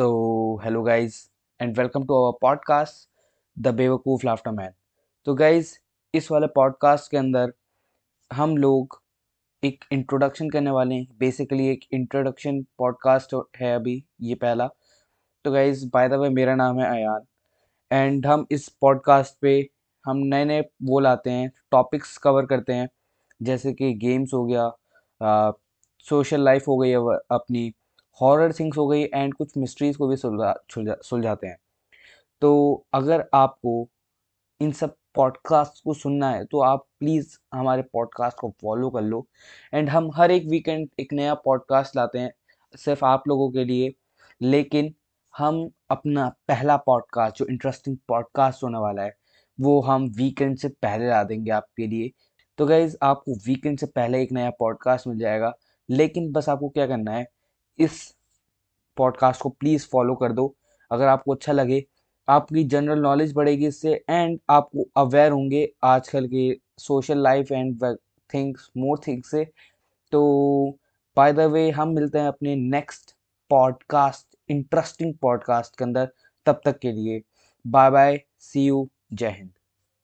So hello guys and welcome to our podcast the बेवकूफ़ laughter man तो guys इस वाले पॉडकास्ट के अंदर हम लोग एक इंट्रोडक्शन करने वाले हैं। बेसिकली एक इंट्रोडक्शन पॉडकास्ट है अभी, ये पहला। तो गाइज़ बाय द वे मेरा नाम है अयान एंड हम इस पॉडकास्ट पे हम नए नए वो लाते हैं टॉपिक्स कवर करते हैं। जैसे कि गेम्स हो गया सोशल लाइफ हो गई अपनी। हॉरर थिंग्स हो गई एंड कुछ मिस्ट्रीज को भी सुलझा सुलझाते हैं। तो अगर आपको इन सब पॉडकास्ट को सुनना है तो आप प्लीज़ हमारे पॉडकास्ट को फॉलो कर लो। एंड हम हर एक वीकेंड एक नया पॉडकास्ट लाते हैं, सिर्फ़ आप लोगों के लिए। लेकिन हम अपना पहला पॉडकास्ट, जो इंटरेस्टिंग पॉडकास्ट होने वाला है, वो हम वीकेंड से पहले ला देंगे आपके लिए। तो गाइज़ आपको वीकेंड से पहले एक नया पॉडकास्ट मिल जाएगा। लेकिन बस आपको क्या करना है इस पॉडकास्ट को प्लीज़ फॉलो कर दो। अगर आपको अच्छा लगे, आपकी जनरल नॉलेज बढ़ेगी इससे एंड आपको अवेयर होंगे आजकल के social life and things more things से। तो बाय द वे हम मिलते हैं अपने नेक्स्ट पॉडकास्ट इंटरेस्टिंग पॉडकास्ट के अंदर। तब तक के लिए बाय बाय सी यू जय हिंद।